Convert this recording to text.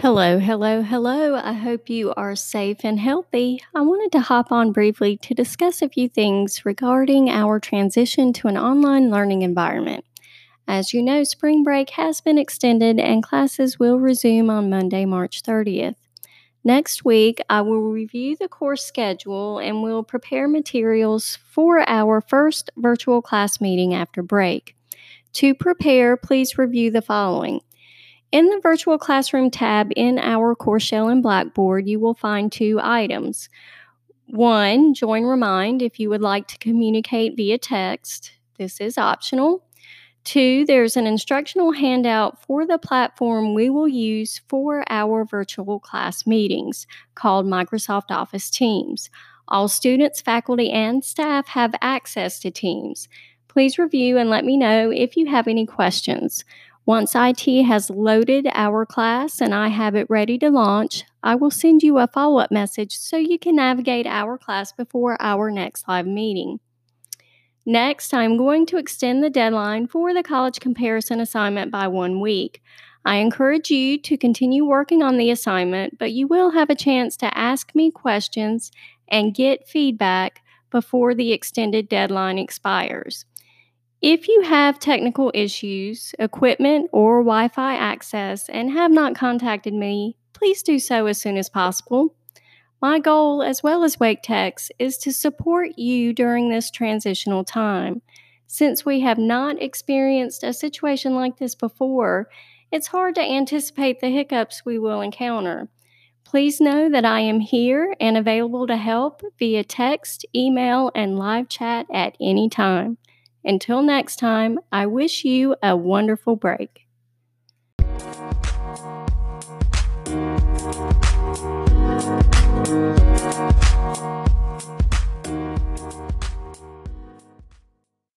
Hello, hello, hello. I hope you are safe and healthy. I wanted to hop on briefly to discuss a few things regarding our transition to an online learning environment. As you know, spring break has been extended and classes will resume on Monday, March 30th. Next week, I will review the course schedule and will prepare materials for our first virtual class meeting after break. To prepare, please review the following. In the virtual classroom tab in our course shell in Blackboard, you will find two items. One, join remind if you would like to communicate via text. This is optional. Two, there's an instructional handout for the platform we will use for our virtual class meetings called Microsoft Office Teams. All students, faculty, and staff have access to Teams. Please review and let me know if you have any questions. Once IT has loaded our class and I have it ready to launch, I will send you a follow up message so you can navigate our class before our next live meeting. Next, I'm going to extend the deadline for the college comparison assignment by one week. I encourage you to continue working on the assignment, but you will have a chance to ask me questions and get feedback before the extended deadline expires. If you have technical issues, equipment, or Wi Fi access and have not contacted me, please do so as soon as possible. My goal, as well as Wake Tech's, is to support you during this transitional time. Since we have not experienced a situation like this before, it's hard to anticipate the hiccups we will encounter. Please know that I am here and available to help via text, email, and live chat at any time. Until next time, I wish you a wonderful break.